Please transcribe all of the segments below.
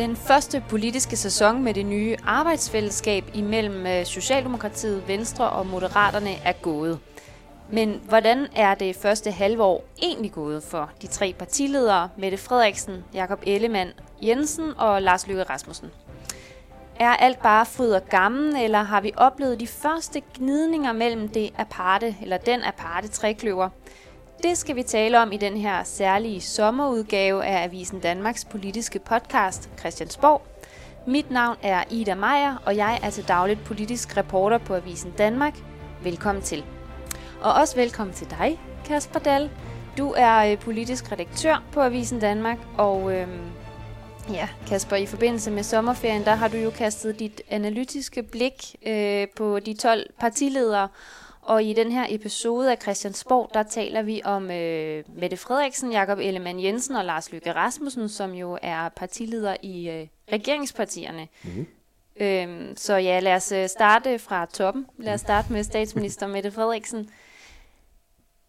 Den første politiske sæson med det nye arbejdsfællesskab imellem øh, Socialdemokratiet, Venstre og Moderaterne er gået. Men hvordan er det første halve år egentlig gået for de tre partiledere, Mette Frederiksen, Jakob Ellemann Jensen og Lars Løkke Rasmussen? Er alt bare fryd og gammel, eller har vi oplevet de første gnidninger mellem det aparte, eller den aparte trekløver, det skal vi tale om i den her særlige sommerudgave af Avisen Danmarks politiske podcast Christiansborg. Mit navn er Ida Meier, og jeg er til dagligt politisk reporter på Avisen Danmark. Velkommen til. Og også velkommen til dig, Kasper Dahl. Du er øh, politisk redaktør på Avisen Danmark, og øhm, ja, Kasper, i forbindelse med sommerferien, der har du jo kastet dit analytiske blik øh, på de 12 partiledere, og i den her episode af Christiansborg, der taler vi om øh, Mette Frederiksen, Jakob Ellemann Jensen og Lars Løkke Rasmussen, som jo er partileder i øh, regeringspartierne. Mm-hmm. Øhm, så ja, lad os øh, starte fra toppen. Lad os starte med statsminister Mette Frederiksen.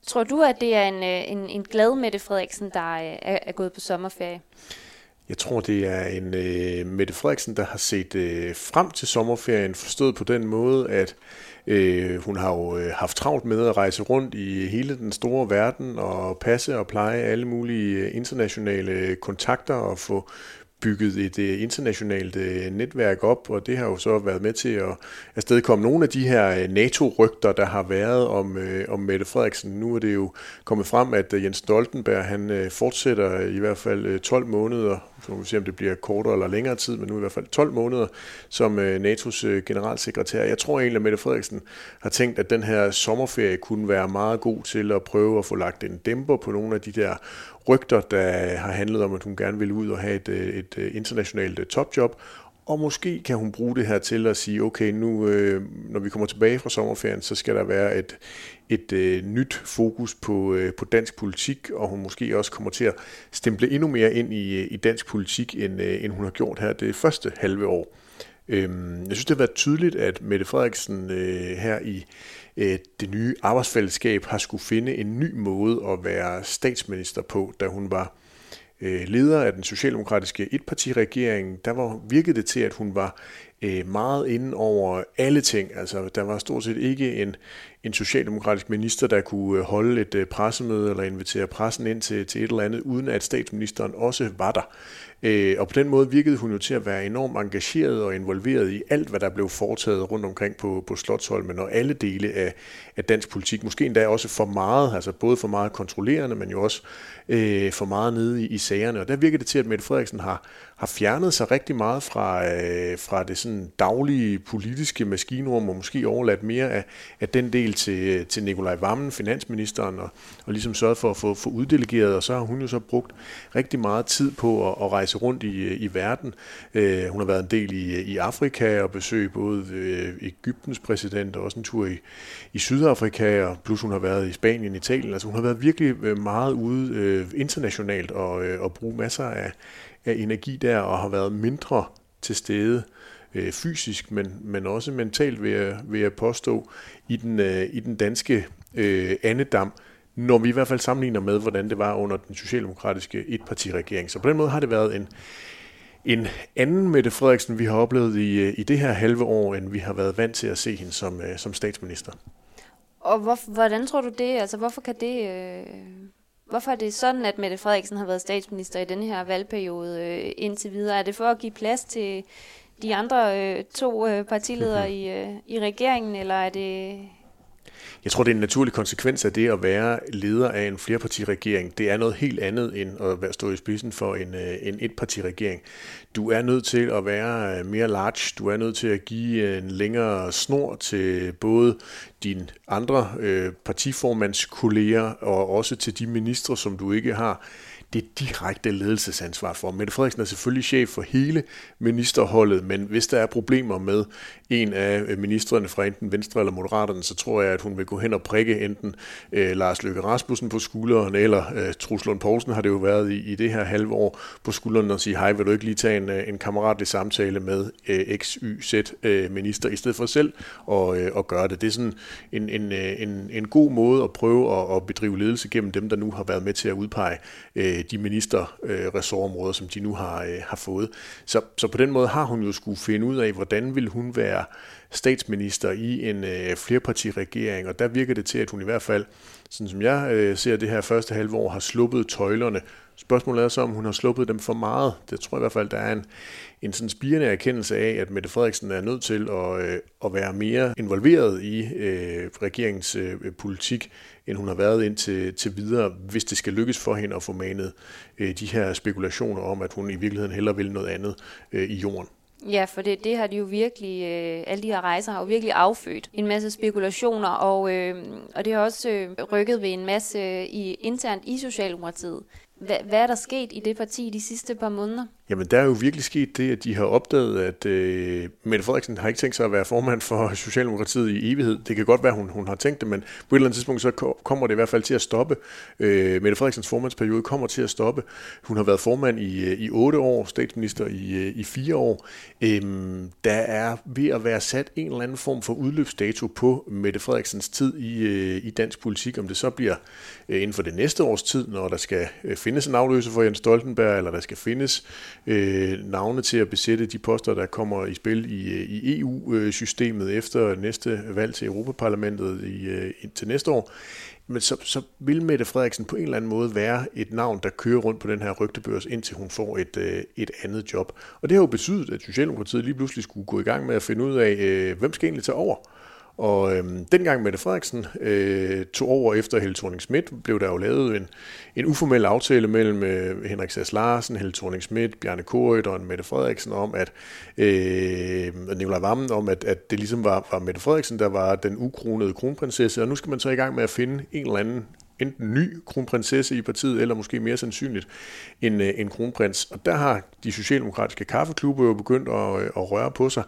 Tror du, at det er en, øh, en, en glad Mette Frederiksen, der øh, er, er gået på sommerferie? Jeg tror, det er en øh, Mette Frederiksen, der har set øh, frem til sommerferien, forstået på den måde, at øh, hun har jo øh, haft travlt med at rejse rundt i hele den store verden og passe og pleje alle mulige øh, internationale kontakter og få bygget et øh, internationalt øh, netværk op, og det har jo så været med til at afstedkomme nogle af de her øh, NATO-rygter, der har været om, om Mette Frederiksen. Nu er det jo kommet frem, at Jens Stoltenberg han fortsætter i hvert fald 12 måneder så må vi se, om det bliver kortere eller længere tid, men nu i hvert fald 12 måneder som NATO's generalsekretær. Jeg tror egentlig, at Mette Frederiksen har tænkt, at den her sommerferie kunne være meget god til at prøve at få lagt en dæmper på nogle af de der rygter, der har handlet om, at hun gerne vil ud og have et, øh, et øh, internationalt øh, topjob, og måske kan hun bruge det her til at sige, okay, nu øh, når vi kommer tilbage fra sommerferien, så skal der være et, et øh, nyt fokus på, øh, på dansk politik, og hun måske også kommer til at stemple endnu mere ind i, i dansk politik, end, øh, end hun har gjort her det første halve år. Øhm, jeg synes, det har været tydeligt, at Mette Frederiksen øh, her i Øh, det nye arbejdsfællesskab har skulle finde en ny måde at være statsminister på, da hun var øh, leder af den socialdemokratiske etpartiregering, der var, virkede det til, at hun var øh, meget inde over alle ting. Altså, der var stort set ikke en, en socialdemokratisk minister, der kunne holde et pressemøde eller invitere pressen ind til, til et eller andet, uden at statsministeren også var der. Øh, og på den måde virkede hun jo til at være enormt engageret og involveret i alt, hvad der blev foretaget rundt omkring på, på Slottsholmen og alle dele af, af dansk politik. Måske endda også for meget, altså både for meget kontrollerende, men jo også øh, for meget nede i, i sagerne. Og der virkede det til, at Mette Frederiksen har, har fjernet sig rigtig meget fra, øh, fra det sådan daglige politiske maskinrum, og måske overladt mere af, af den del til, øh, til Nikolaj Vammen, finansministeren, og, og ligesom sørget for at få, få uddelegeret, og så har hun jo så brugt rigtig meget tid på at, at rejse rundt i, øh, i verden. Øh, hun har været en del i, øh, i Afrika og besøgt både øh, Ægyptens præsident og også en tur i, i Sydafrika, og plus hun har været i Spanien, Italien. Altså hun har været virkelig meget ude øh, internationalt og, øh, og bruge masser af, af energi der, og har været mindre til stede øh, fysisk, men, men også mentalt, vil jeg, vil jeg påstå, i den, øh, i den danske øh, andedam, når vi i hvert fald sammenligner med, hvordan det var under den socialdemokratiske etpartiregering. Så på den måde har det været en, en anden Mette Frederiksen, vi har oplevet i, øh, i det her halve år, end vi har været vant til at se hende som, øh, som statsminister. Og hvor, hvordan tror du det? Altså, hvorfor kan det... Øh, hvorfor er det sådan, at Mette Frederiksen har været statsminister i den her valgperiode øh, indtil videre? Er det for at give plads til de andre øh, to øh, partiledere i, øh, i regeringen, eller er det jeg tror, det er en naturlig konsekvens af det at være leder af en flerpartiregering. Det er noget helt andet end at være stå i spidsen for en, øh, en etpartiregering. Du er nødt til at være øh, mere large. Du er nødt til at give øh, en længere snor til både dine andre øh, partiformandskolleger og også til de ministre, som du ikke har det direkte ledelsesansvar for. Mette Frederiksen er selvfølgelig chef for hele ministerholdet, men hvis der er problemer med en af øh, ministerne fra enten Venstre eller Moderaterne, så tror jeg, at hun vil gå hen og prikke enten øh, Lars Løkke Rasmussen på skulderen, eller øh, Truls Lund Poulsen har det jo været i, i det her halve år på skulderen og sige, hej, vil du ikke lige tage en, øh, en kammeratlig samtale med øh, X, Y, Z øh, minister, i stedet for selv og, øh, at gøre det. Det er sådan en, en, øh, en, en god måde at prøve at, at bedrive ledelse gennem dem, der nu har været med til at udpege øh, de ministerressortområder, øh, som de nu har, øh, har fået. Så, så på den måde har hun jo skulle finde ud af, hvordan vil hun være statsminister i en øh, flerpartiregering, og der virker det til, at hun i hvert fald, sådan som jeg øh, ser det her første halve år, har sluppet tøjlerne. Spørgsmålet er så, om hun har sluppet dem for meget. Det tror jeg i hvert fald, der er en, en sådan spirende erkendelse af, at Mette Frederiksen er nødt til at, øh, at være mere involveret i øh, regeringens øh, politik, end hun har været indtil til videre, hvis det skal lykkes for hende at få manet øh, de her spekulationer om, at hun i virkeligheden hellere vil noget andet øh, i jorden. Ja, for det, det har de jo virkelig, øh, alle de her rejser har jo virkelig affødt en masse spekulationer, og, øh, og det har også øh, rykket ved en masse øh, i, internt i Socialdemokratiet. Hvad, hvad er der sket i det parti de sidste par måneder? Jamen, der er jo virkelig sket det, at de har opdaget, at øh, Mette Frederiksen har ikke tænkt sig at være formand for Socialdemokratiet i evighed. Det kan godt være, hun, hun har tænkt det, men på et eller andet tidspunkt, så kommer det i hvert fald til at stoppe. Øh, Mette Frederiksens formandsperiode kommer til at stoppe. Hun har været formand i, øh, i otte år, statsminister i, øh, i fire år. Øh, der er ved at være sat en eller anden form for udløbsdato på Mette Frederiksens tid i, øh, i dansk politik. Om det så bliver inden for det næste års tid, når der skal finde findes en afløser for Jens Stoltenberg, eller der skal findes øh, navne til at besætte de poster, der kommer i spil i, øh, i EU-systemet efter næste valg til Europaparlamentet i, øh, til næste år, men så, så vil Mette Frederiksen på en eller anden måde være et navn, der kører rundt på den her rygtebørs, indtil hun får et, øh, et andet job. Og det har jo betydet, at Socialdemokratiet lige pludselig skulle gå i gang med at finde ud af, øh, hvem skal egentlig tage over? Og øhm, dengang Mette Frederiksen øh, tog over efter Helle thorning Schmidt, blev der jo lavet en, en uformel aftale mellem øh, Henrik Sass Larsen, Helle thorning Schmidt, Bjarne Korødt og Mette Frederiksen om, at øh, Nikolaj Vammen om, at, at det ligesom var, var Mette Frederiksen, der var den ukronede kronprinsesse, og nu skal man så i gang med at finde en eller anden enten ny kronprinsesse i partiet, eller måske mere sandsynligt en, øh, en kronprins. Og der har de socialdemokratiske kaffeklubber jo begyndt at, øh, at røre på sig.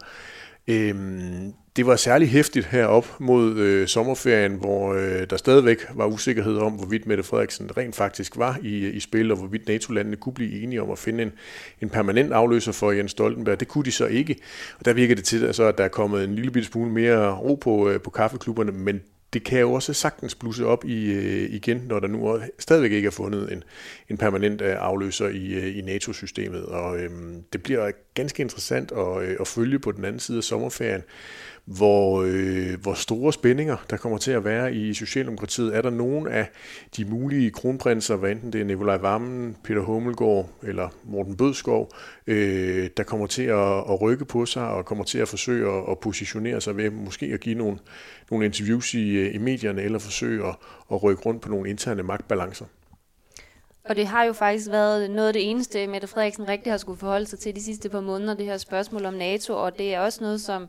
Øhm, det var særlig hæftigt herop mod øh, sommerferien, hvor øh, der stadigvæk var usikkerhed om, hvorvidt Mette Frederiksen rent faktisk var i, i spil, og hvorvidt NATO-landene kunne blive enige om at finde en, en permanent afløser for Jens Stoltenberg. Det kunne de så ikke. Og der virker det til, altså, at der er kommet en lille smule mere ro på, øh, på kaffeklubberne, men det kan jo også sagtens blusse op i, øh, igen, når der nu stadigvæk ikke er fundet en, en permanent øh, afløser i, øh, i NATO-systemet. Og øh, det bliver ganske interessant at, øh, at følge på den anden side af sommerferien, hvor, øh, hvor store spændinger der kommer til at være i Socialdemokratiet. Er der nogen af de mulige kronprinser, hvad enten det er Nikolaj Vammen, Peter Hummelgaard eller Morten Bødskov, øh, der kommer til at, at rykke på sig og kommer til at forsøge at, at positionere sig ved måske at give nogle, nogle interviews i, øh, i medierne eller forsøge at, at rykke rundt på nogle interne magtbalancer. Og det har jo faktisk været noget af det eneste, Mette Frederiksen rigtig har skulle forholde sig til de sidste par måneder, det her spørgsmål om NATO, og det er også noget, som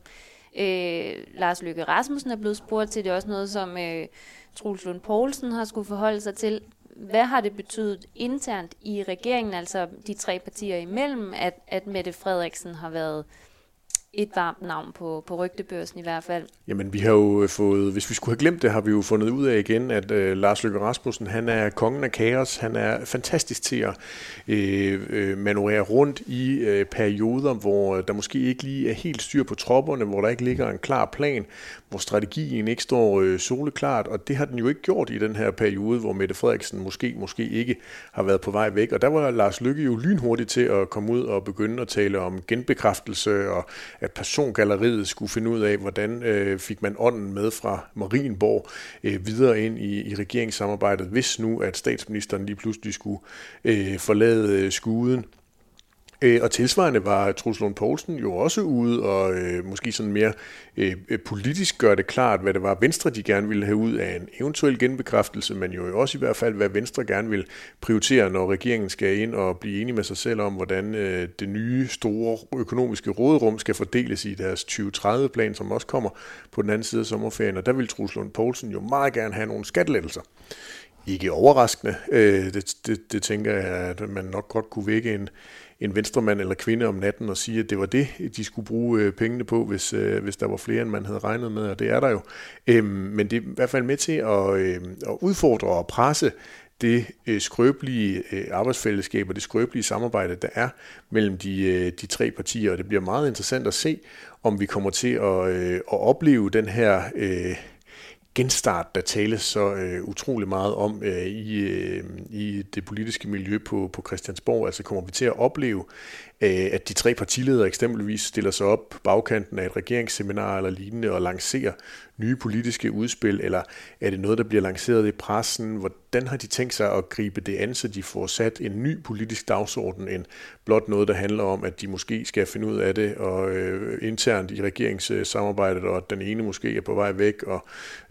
Øh, Lars Løkke Rasmussen er blevet spurgt til. Det er også noget, som øh, Truls Lund Poulsen har skulle forholde sig til. Hvad har det betydet internt i regeringen, altså de tre partier imellem, at, at Mette Frederiksen har været et varmt navn på, på rygtebørsen i hvert fald. Jamen, vi har jo øh, fået, hvis vi skulle have glemt det, har vi jo fundet ud af igen, at øh, Lars Løkke Rasmussen, han er kongen af kaos. Han er fantastisk til at øh, øh, manøvrere rundt i øh, perioder, hvor øh, der måske ikke lige er helt styr på tropperne, hvor der ikke ligger en klar plan, hvor strategien ikke står øh, soleklart, og det har den jo ikke gjort i den her periode, hvor Mette Frederiksen måske, måske ikke har været på vej væk. Og der var Lars Lykke jo lynhurtigt til at komme ud og begynde at tale om genbekræftelse, og at persongalleriet skulle finde ud af, hvordan øh, fik man ånden med fra Marienborg øh, videre ind i, i regeringssamarbejdet, hvis nu at statsministeren lige pludselig skulle øh, forlade øh, skuden. Øh, og tilsvarende var Truls Lund Poulsen jo også ude og øh, måske sådan mere øh, politisk gøre det klart, hvad det var Venstre, de gerne ville have ud af en eventuel genbekræftelse, men jo også i hvert fald, hvad Venstre gerne vil prioritere, når regeringen skal ind og blive enige med sig selv om, hvordan øh, det nye store økonomiske råderum skal fordeles i deres 2030-plan, som også kommer på den anden side af sommerferien. Og der vil Truls Lund Poulsen jo meget gerne have nogle skattelettelser ikke overraskende. Øh, det, det, det tænker jeg, at man nok godt kunne vække en, en venstremand eller kvinde om natten og sige, at det var det, de skulle bruge øh, pengene på, hvis, øh, hvis der var flere, end man havde regnet med, og det er der jo. Øhm, men det er i hvert fald med til at, øh, at udfordre og presse det skrøbelige arbejdsfællesskab og det skrøbelige samarbejde, der er mellem de, de tre partier. Og det bliver meget interessant at se, om vi kommer til at, at opleve den her genstart, der tales så øh, utrolig meget om øh, i, øh, i det politiske miljø på, på Christiansborg. Altså kommer vi til at opleve, Øh, at de tre partiledere eksempelvis stiller sig op på bagkanten af et regeringsseminar eller lignende og lancerer nye politiske udspil, eller er det noget, der bliver lanceret i pressen? Hvordan har de tænkt sig at gribe det an, så de får sat en ny politisk dagsorden, end blot noget, der handler om, at de måske skal finde ud af det, og øh, internt i regeringssamarbejdet, og at den ene måske er på vej væk, og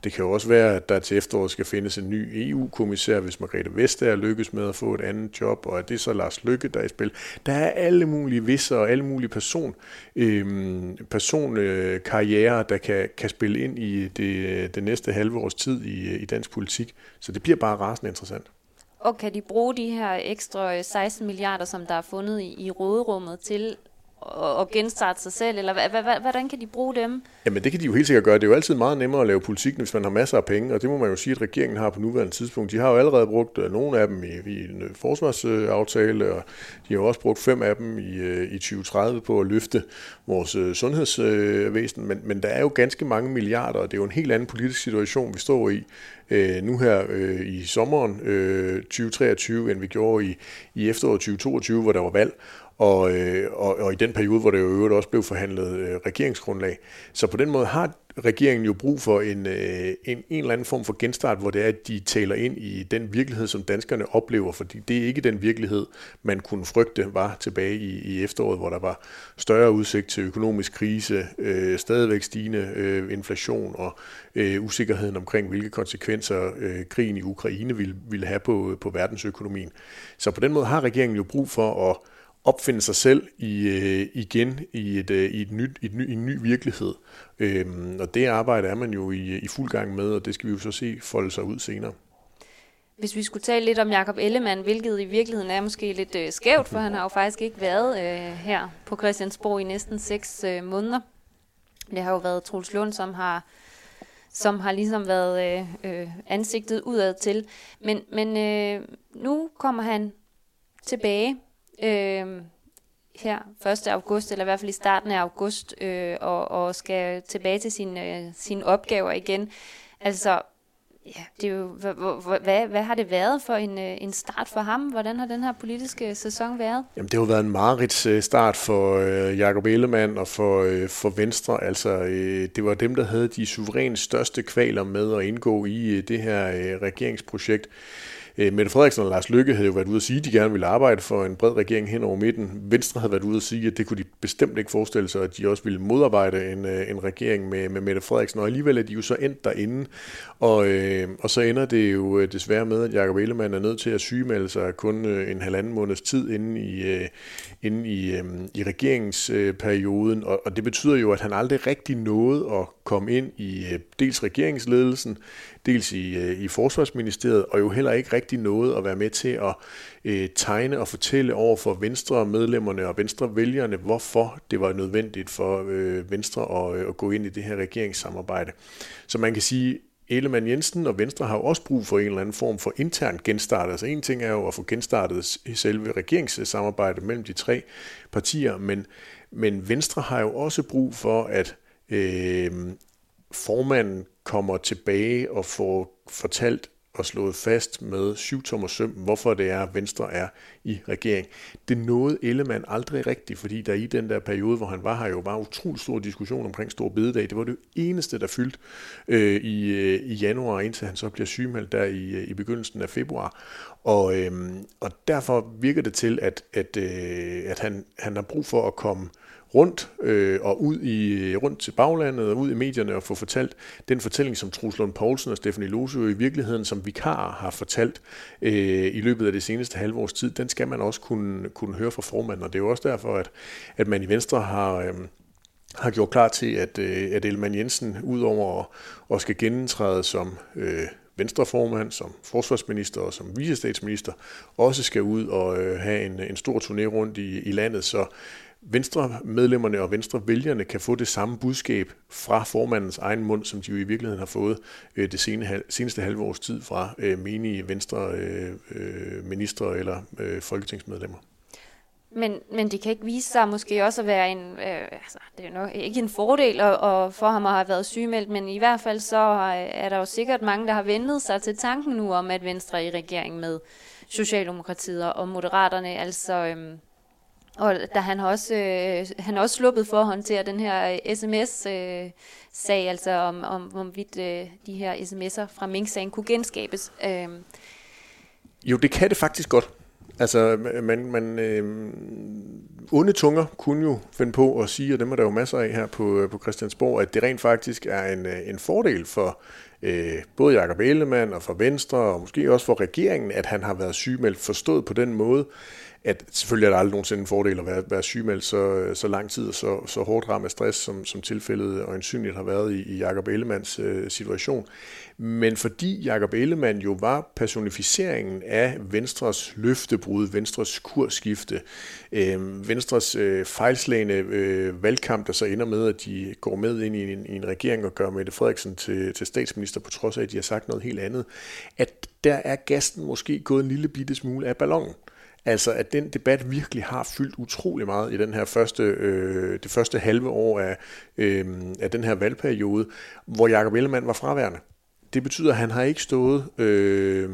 det kan jo også være, at der til efteråret skal findes en ny EU-kommissær, hvis Margrethe Vestager lykkes med at få et andet job, og er det så Lars Lykke, der er i spil. Der er alle mulige visser og alle mulige person, øh, personkarriere, der kan, kan spille ind i det, det næste halve års tid i, i dansk politik. Så det bliver bare rasende interessant. Og kan de bruge de her ekstra øh, 16 milliarder, som der er fundet i, i råderummet til og genstarte sig selv, eller hvordan kan de bruge dem? Jamen det kan de jo helt sikkert gøre. Det er jo altid meget nemmere at lave politik, hvis man har masser af penge, og det må man jo sige, at regeringen har på nuværende tidspunkt. De har jo allerede brugt øh, nogle af dem i, i en øh, forsvarsaftale, og de har jo også brugt fem af dem i, øh, i 2030 på at løfte vores sundhedsvæsen, men, men der er jo ganske mange milliarder, og det er jo en helt anden politisk situation, vi står i nu her i sommeren 2023, end vi gjorde i, i efteråret 2022, hvor der var valg og, øh, og, og i den periode, hvor det jo øvrigt også blev forhandlet øh, regeringsgrundlag. Så på den måde har regeringen jo brug for en, øh, en, en eller anden form for genstart, hvor det er, at de taler ind i den virkelighed, som danskerne oplever, fordi det er ikke den virkelighed, man kunne frygte var tilbage i, i efteråret, hvor der var større udsigt til økonomisk krise, øh, stadigvæk stigende øh, inflation og øh, usikkerheden omkring, hvilke konsekvenser øh, krigen i Ukraine ville, ville have på, på verdensøkonomien. Så på den måde har regeringen jo brug for at opfinde sig selv i, øh, igen i, et, øh, i, et nyt, i, et ny, i en ny virkelighed. Øhm, og det arbejde er man jo i, i fuld gang med, og det skal vi jo så se folde sig ud senere. Hvis vi skulle tale lidt om Jakob Ellemann, hvilket i virkeligheden er måske lidt øh, skævt, for han har jo faktisk ikke været øh, her på Christiansborg i næsten seks øh, måneder. Det har jo været Troels Lund, som har som har ligesom været øh, øh, ansigtet udad til. Men, men øh, nu kommer han tilbage øh, her 1. august, eller i hvert fald i starten af august, øh, og, og skal tilbage til sine, øh, sine opgaver igen. Altså, ja, det er jo, hvad, hvad, hvad har det været for en, øh, en start for ham? Hvordan har den her politiske sæson været? Jamen, det har jo været en mareridt øh, start for øh, Jakob Ellemann og for, øh, for Venstre. Altså, øh, det var dem, der havde de suverænt største kvaler med at indgå i øh, det her øh, regeringsprojekt. Øh, Mette Frederiksen og Lars Lykke havde jo været ude at sige, at de gerne ville arbejde for en bred regering hen over midten. Venstre havde været ude at sige, at det kunne de bestemt ikke forestille sig, at de også ville modarbejde en, øh, en regering med, med Mette Frederiksen. Og alligevel er de jo så endt derinde. Og, øh, og så ender det jo øh, desværre med, at Jacob Ellemann er nødt til at sygemelde sig kun en halvanden måneds tid inde i, øh, inde i, øh, i regeringsperioden. Og, og det betyder jo, at han aldrig rigtig nåede at komme ind i dels regeringsledelsen, dels i, øh, i Forsvarsministeriet, og jo heller ikke rigtig noget at være med til at øh, tegne og fortælle over for Venstre medlemmerne og Venstre vælgerne, hvorfor det var nødvendigt for øh, Venstre at, øh, at gå ind i det her regeringssamarbejde. Så man kan sige, Ellemann Jensen og Venstre har jo også brug for en eller anden form for intern genstart. Altså en ting er jo at få genstartet selve regeringssamarbejdet mellem de tre partier, men, men Venstre har jo også brug for, at øh, formanden kommer tilbage og får fortalt og slået fast med syvtommer søm, hvorfor det er, at Venstre er i regering. Det nåede Ellemann aldrig rigtigt, fordi der i den der periode, hvor han var her, jo var utrolig stor diskussion omkring Stor Bededag. Det var det eneste, der fyldte øh, i, øh, i januar, indtil han så bliver sygemeldt der i, øh, i begyndelsen af februar. Og, øh, og derfor virker det til, at, at, øh, at han, han har brug for at komme rundt øh, og ud i rundt til baglandet og ud i medierne og få fortalt den fortælling, som Truls Lund Poulsen og Stefanie jo i virkeligheden som vikar har fortalt øh, i løbet af det seneste halve års tid, den skal man også kunne, kunne høre fra formanden, og det er jo også derfor, at, at man i Venstre har... Øh, har gjort klar til, at, øh, at Elman Jensen, udover at, at skal genindtræde som øh, venstreformand, som forsvarsminister og som visestatsminister, også skal ud og øh, have en, en stor turné rundt i, i landet. Så Venstre-medlemmerne og Venstre-vælgerne kan få det samme budskab fra formandens egen mund, som de jo i virkeligheden har fået øh, det seneste halve års tid fra øh, menige Venstre-ministre øh, øh eller øh, folketingsmedlemmer. Men, men det kan ikke vise sig måske også at være en, øh, altså, det er nok ikke en fordel at, at for ham at have været sygemeldt, men i hvert fald så er der jo sikkert mange, der har vendet sig til tanken nu om, at Venstre er i regering med Socialdemokratiet og Moderaterne. Altså, øh, og da han har også, øh, han har også sluppet for at håndtere den her sms-sag, øh, øh altså om, om hvorvidt øh, de her sms'er fra Mink-sagen kunne genskabes. Øh. Jo, det kan det faktisk godt. Altså, man, man øh, onde tunger kunne jo finde på at sige, og dem er der jo masser af her på, øh, på Christiansborg, at det rent faktisk er en, øh, en fordel for øh, både Jakob Ellemann og for Venstre, og måske også for regeringen, at han har været sygemeldt forstået på den måde, at selvfølgelig er der aldrig nogensinde en fordel at være, være sygemeldt så, så lang tid og så, så hårdt ramt af stress, som, som tilfældet og ensynligt har været i, i Jakob Ellemanns øh, situation. Men fordi Jakob Ellemann jo var personificeringen af Venstres løftebrud, Venstres kursskifte, øh, Venstres øh, fejlslagende øh, valgkamp, der så ender med, at de går med ind i en, i en regering og gør Mette Frederiksen til, til statsminister, på trods af, at de har sagt noget helt andet, at der er gasten måske gået en lille bitte smule af ballonen. Altså, at den debat virkelig har fyldt utrolig meget i den her første, øh, det første halve år af, øh, af den her valgperiode, hvor Jacob Ellemann var fraværende. Det betyder, at han har ikke stået øh,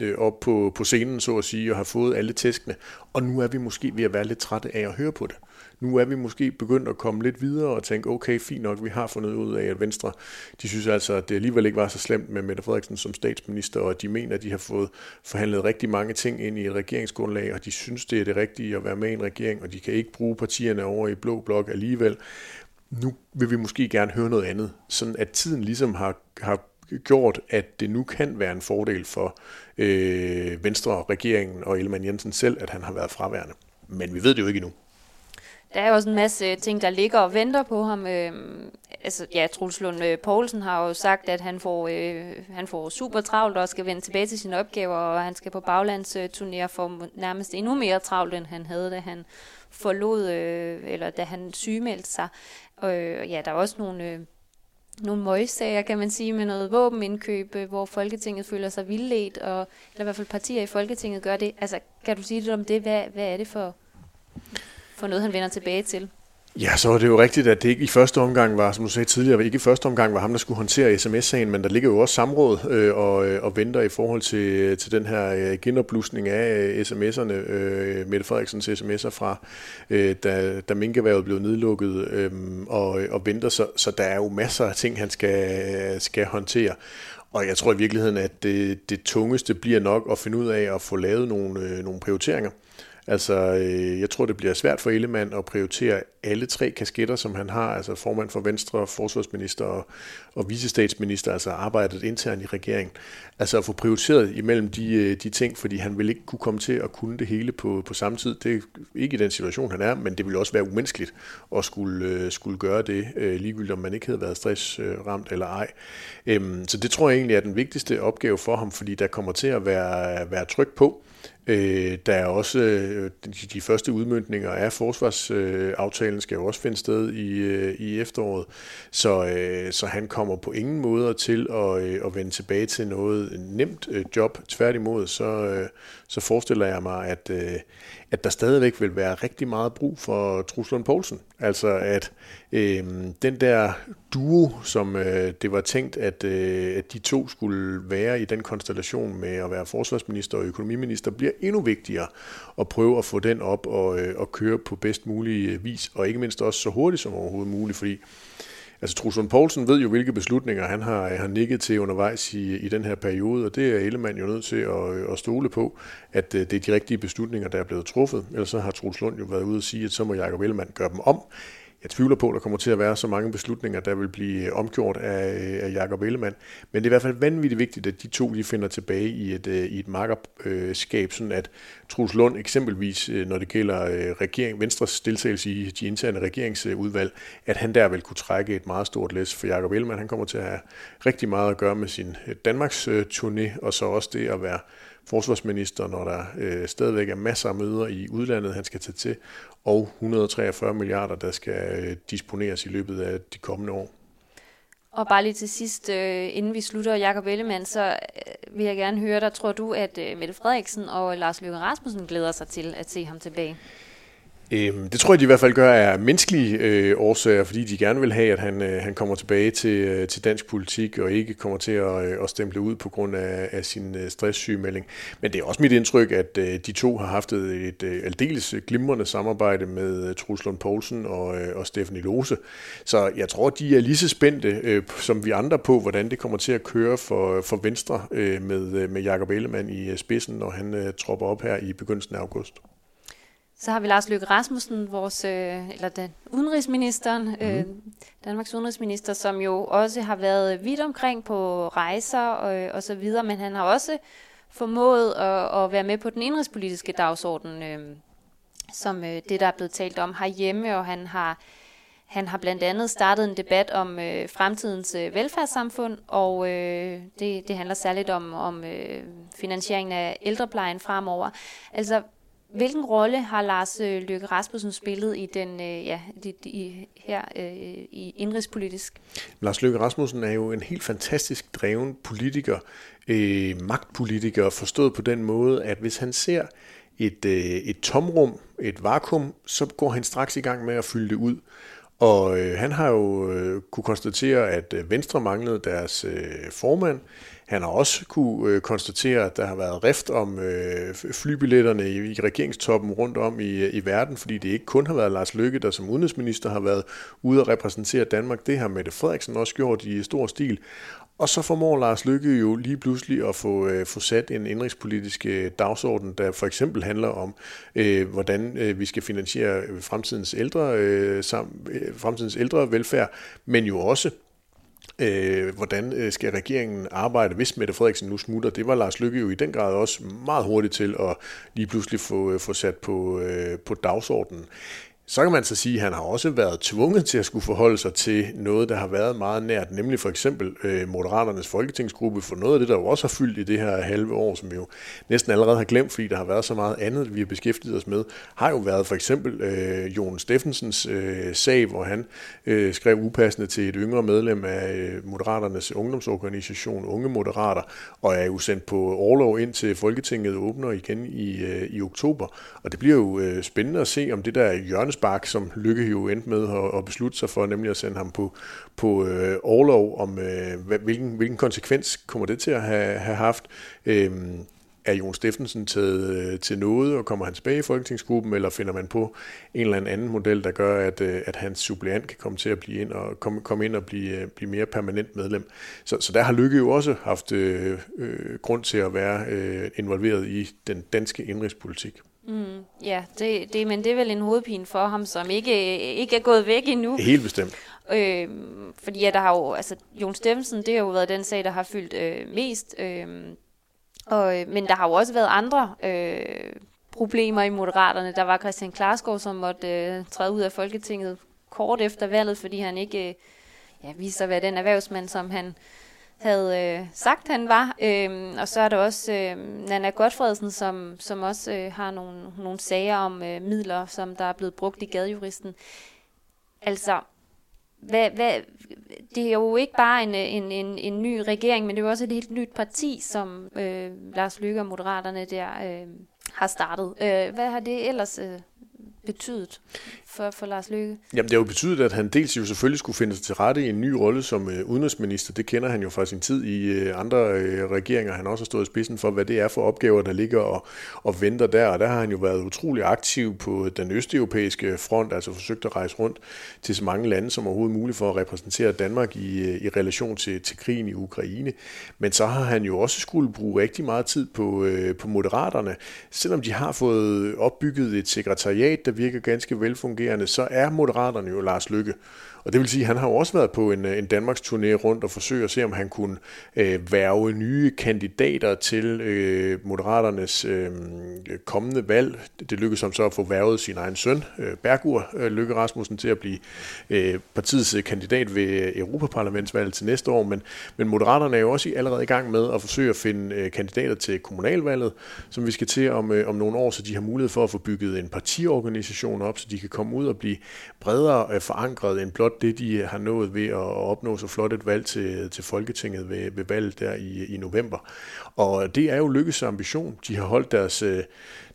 øh, op på, på scenen, så at sige, og har fået alle tæskene. Og nu er vi måske ved at være lidt trætte af at høre på det. Nu er vi måske begyndt at komme lidt videre og tænke, okay, fint nok, vi har fundet ud af, at Venstre, de synes altså, at det alligevel ikke var så slemt med Mette Frederiksen som statsminister, og de mener, at de har fået forhandlet rigtig mange ting ind i et regeringsgrundlag, og de synes, det er det rigtige at være med i en regering, og de kan ikke bruge partierne over i blå blok alligevel. Nu vil vi måske gerne høre noget andet, sådan at tiden ligesom har, har gjort, at det nu kan være en fordel for øh, Venstre, regeringen og Ellemann Jensen selv, at han har været fraværende. Men vi ved det jo ikke endnu. Der er også en masse øh, ting, der ligger og venter på ham. Øh, altså, ja, Truls Lund øh, Poulsen har jo sagt, at han får, øh, han får super travlt og skal vende tilbage til sine opgaver, og han skal på baglandsturnér øh, for nærmest endnu mere travlt, end han havde, da han forlod, øh, eller da han sygemeldte sig. Og øh, ja, der er også nogle... Øh, nogle møgssager, kan man sige, med noget våbenindkøb, øh, hvor Folketinget føler sig vildledt, og, eller i hvert fald partier i Folketinget gør det. Altså, kan du sige lidt om det? Hvad, hvad er det for, for noget, han vender tilbage til? Ja, så er det jo rigtigt, at det ikke i første omgang var, som du sagde tidligere, ikke i første omgang var ham, der skulle håndtere sms-sagen, men der ligger jo også samråd øh, og, øh, og venter i forhold til, øh, til den her øh, genopblusning af øh, sms'erne, øh, Mette Frederiksens sms'er fra, øh, da, da minkeværet blev nedlukket, øhm, øh, og, og venter, så, så der er jo masser af ting, han skal, øh, skal håndtere. Og jeg tror i virkeligheden, at det, det tungeste bliver nok at finde ud af at få lavet nogle, øh, nogle prioriteringer. Altså, øh, jeg tror, det bliver svært for Ellemann at prioritere alle tre kasketter, som han har, altså formand for Venstre, forsvarsminister og, og vicestatsminister, altså arbejdet internt i regeringen. Altså at få prioriteret imellem de, øh, de ting, fordi han vil ikke kunne komme til at kunne det hele på, på samme tid. Det er ikke i den situation, han er, men det ville også være umenneskeligt at skulle, øh, skulle gøre det, øh, ligegyldigt om man ikke havde været stressramt eller ej. Øhm, så det tror jeg egentlig er den vigtigste opgave for ham, fordi der kommer til at være, være tryk på. Øh, der er også øh, de, de første udmyndninger af forsvarsaftalen skal jo også finde sted i, øh, i efteråret, så, øh, så han kommer på ingen måder til at, øh, at vende tilbage til noget nemt øh, job. Tværtimod, så, øh, så forestiller jeg mig, at, øh, at der stadigvæk vil være rigtig meget brug for Truslund Poulsen. Altså at øh, den der duo, som øh, det var tænkt, at, øh, at de to skulle være i den konstellation med at være forsvarsminister og økonomiminister, bliver endnu vigtigere at prøve at få den op og, øh, og køre på bedst mulig vis, og ikke mindst også så hurtigt som overhovedet muligt, fordi Altså Truslund Poulsen ved jo, hvilke beslutninger han har, øh, har nikket til undervejs i, i den her periode, og det er Ellemann jo nødt til at, øh, at stole på, at øh, det er de rigtige beslutninger, der er blevet truffet. Ellers så har Truslund jo været ude og sige, at så må Jacob Ellemann gøre dem om. Jeg tvivler på, at der kommer til at være så mange beslutninger, der vil blive omgjort af, af Jakob Ellemann. Men det er i hvert fald vanvittigt vigtigt, at de to de finder tilbage i et, øh, i et makkerskab, sådan at Truls Lund eksempelvis, øh, når det gælder øh, regering, Venstres deltagelse i de interne regeringsudvalg, at han der vil kunne trække et meget stort læs. For Jakob Ellemann, han kommer til at have rigtig meget at gøre med sin Danmarks turné, og så også det at være forsvarsminister, når der øh, stadigvæk er masser af møder i udlandet, han skal tage til, og 143 milliarder, der skal øh, disponeres i løbet af de kommende år. Og bare lige til sidst, øh, inden vi slutter, Jakob Ellemann, så øh, vil jeg gerne høre dig. Tror du, at øh, Mette Frederiksen og Lars Løkke Rasmussen glæder sig til at se ham tilbage? Øhm, det tror jeg, de i hvert fald gør af menneskelige øh, årsager, fordi de gerne vil have, at han, øh, han kommer tilbage til, øh, til dansk politik og ikke kommer til at, øh, at stemple ud på grund af, af sin øh, stresssygemelding. Men det er også mit indtryk, at øh, de to har haft et øh, aldeles glimrende samarbejde med øh, Truslund Poulsen og, øh, og Stephanie Lose. Så jeg tror, de er lige så spændte øh, som vi andre på, hvordan det kommer til at køre for, for Venstre øh, med, øh, med Jakob Ellemann i øh, spidsen, når han øh, tropper op her i begyndelsen af august. Så har vi Lars Løkke Rasmussen, vores, øh, eller den udenrigsministeren, øh, Danmarks udenrigsminister, som jo også har været vidt omkring på rejser og, og så videre, men han har også formået at, at være med på den indrigspolitiske dagsorden, øh, som øh, det, der er blevet talt om herhjemme, og han har han har blandt andet startet en debat om øh, fremtidens øh, velfærdssamfund, og øh, det, det handler særligt om, om øh, finansieringen af ældreplejen fremover. Altså, Hvilken rolle har Lars øh, Løkke Rasmussen spillet i den øh, ja, de, de, her øh, i indrigspolitisk? Lars Løkke Rasmussen er jo en helt fantastisk dreven politiker, øh, magtpolitiker, forstået på den måde, at hvis han ser et, øh, et tomrum, et vakuum, så går han straks i gang med at fylde det ud. Og øh, han har jo øh, kunne konstatere, at øh, Venstre manglede deres øh, formand. Han har også kunne øh, konstatere, at der har været rift om øh, flybilletterne i, i regeringstoppen rundt om i, øh, i verden, fordi det ikke kun har været Lars Løkke, der som udenrigsminister har været ude at repræsentere Danmark. Det har Mette Frederiksen også gjort i stor stil. Og så formår Lars Lykke jo lige pludselig at få, øh, få sat en indrigspolitisk øh, dagsorden, der for eksempel handler om, øh, hvordan øh, vi skal finansiere øh, fremtidens ældre, øh, sam, øh, fremtidens ældre velfærd, men jo også Øh, hvordan øh, skal regeringen arbejde, hvis Mette Frederiksen nu smutter? Det var Lars Lykke jo i den grad også meget hurtigt til at lige pludselig få, øh, få sat på, øh, på dagsordenen. Så kan man så sige, at han har også været tvunget til at skulle forholde sig til noget, der har været meget nært, nemlig for eksempel øh, Moderaternes folketingsgruppe, for noget af det, der jo også har fyldt i det her halve år, som vi jo næsten allerede har glemt, fordi der har været så meget andet, vi har beskæftiget os med, har jo været for eksempel øh, Jon Steffensens øh, sag, hvor han øh, skrev upassende til et yngre medlem af øh, Moderaternes ungdomsorganisation, Unge Moderater, og er jo sendt på overlov ind til Folketinget åbner igen i, øh, i oktober. Og det bliver jo øh, spændende at se, om det der hjørnes spark, som Lykke jo endte med at, at beslutte sig for, nemlig at sende ham på, på øh, overlov, om øh, hvilken, hvilken konsekvens kommer det til at have, have haft. Øh, er Jon Steffensen taget øh, til noget, og kommer han tilbage i Folketingsgruppen, eller finder man på en eller anden model, der gør, at, øh, at hans suppleant kan komme til at blive ind og komme, komme ind og blive, øh, blive mere permanent medlem. Så, så der har Lykke jo også haft øh, øh, grund til at være øh, involveret i den danske indrigspolitik. Mm, ja, det, det, men det er vel en hovedpine for ham, som ikke, ikke er gået væk endnu. Helt bestemt. Øh, fordi ja, der har jo, altså, Jon Steffensen, det har jo været den sag, der har fyldt øh, mest. Øh, og, men der har jo også været andre øh, problemer i Moderaterne. Der var Christian Klarskov, som måtte øh, træde ud af Folketinget kort efter valget, fordi han ikke øh, ja, at være den erhvervsmand, som han havde øh, sagt, han var. Øhm, og så er der også øh, Nana Godfredsen, som, som også øh, har nogle, nogle sager om øh, midler, som der er blevet brugt i gadejuristen. Altså, hvad, hvad, det er jo ikke bare en, en, en, en ny regering, men det er jo også et helt nyt parti, som øh, Lars Lykke og Moderaterne der øh, har startet. Øh, hvad har det ellers øh, betydet for, for Lars Løkke? Jamen det har jo betydet, at han dels jo selvfølgelig skulle finde sig til rette i en ny rolle som øh, udenrigsminister. Det kender han jo fra sin tid i øh, andre øh, regeringer. Han også har stået i spidsen for, hvad det er for opgaver, der ligger og, og venter der. Og der har han jo været utrolig aktiv på den østeuropæiske front, altså forsøgt at rejse rundt til så mange lande som overhovedet muligt for at repræsentere Danmark i, øh, i relation til, til krigen i Ukraine. Men så har han jo også skulle bruge rigtig meget tid på, øh, på moderaterne, selvom de har fået opbygget et sekretariat, der virker ganske velfungerende, så er Moderaterne jo Lars Lykke. Og det vil sige, at han har jo også været på en, en Danmarks turné rundt og forsøge at se, om han kunne øh, værve nye kandidater til øh, Moderaternes øh, kommende valg. Det lykkedes ham så at få værvet sin egen søn, øh, Bergur øh, Lykke Rasmussen, til at blive øh, partiets øh, kandidat ved øh, Europaparlamentsvalget til næste år. Men, men Moderaterne er jo også allerede i gang med at forsøge at finde øh, kandidater til kommunalvalget, som vi skal til om, øh, om nogle år, så de har mulighed for at få bygget en partiorganisation op, så de kan komme ud og blive bredere øh, forankret end blot det, de øh, har nået ved at opnå så flot et valg til, til Folketinget ved, ved valget der i, i november. Og øh, det er jo lykkes ambition. De har holdt deres, øh,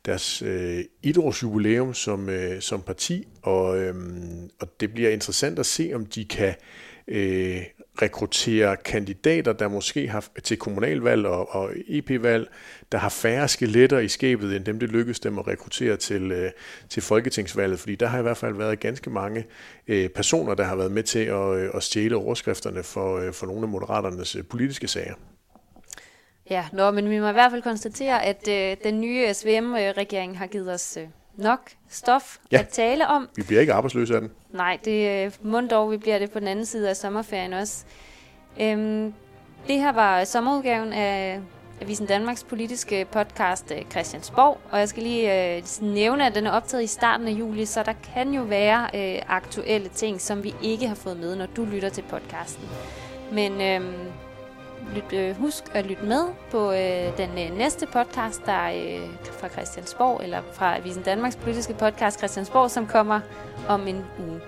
deres øh, idrætsjubilæum som, øh, som parti, og, øh, og det bliver interessant at se, om de kan øh, rekruttere kandidater, der måske har til kommunalvalg og, og EP-valg, der har færre skeletter i skabet, end dem det lykkedes dem at rekruttere til, øh, til folketingsvalget. Fordi der har i hvert fald været ganske mange øh, personer, der har været med til at, øh, at stjæle overskrifterne for, øh, for nogle af moderaternes øh, politiske sager. Ja, nå, men vi må i hvert fald konstatere, at øh, den nye SVM-regering øh, har givet os øh, nok stof ja. at tale om. Vi bliver ikke arbejdsløse af den. Nej, det er øh, dog, vi bliver det på den anden side af sommerferien også. Øhm, det her var sommerudgaven af Avisen Danmarks politiske podcast øh, Christiansborg, og jeg skal lige øh, nævne, at den er optaget i starten af juli, så der kan jo være øh, aktuelle ting, som vi ikke har fået med, når du lytter til podcasten. Men øh, lyt, øh, husk at lytte med på øh, den øh, næste podcast, der er øh, fra Christiansborg, eller fra Avisen Danmarks politiske podcast Christiansborg, som kommer om en uge.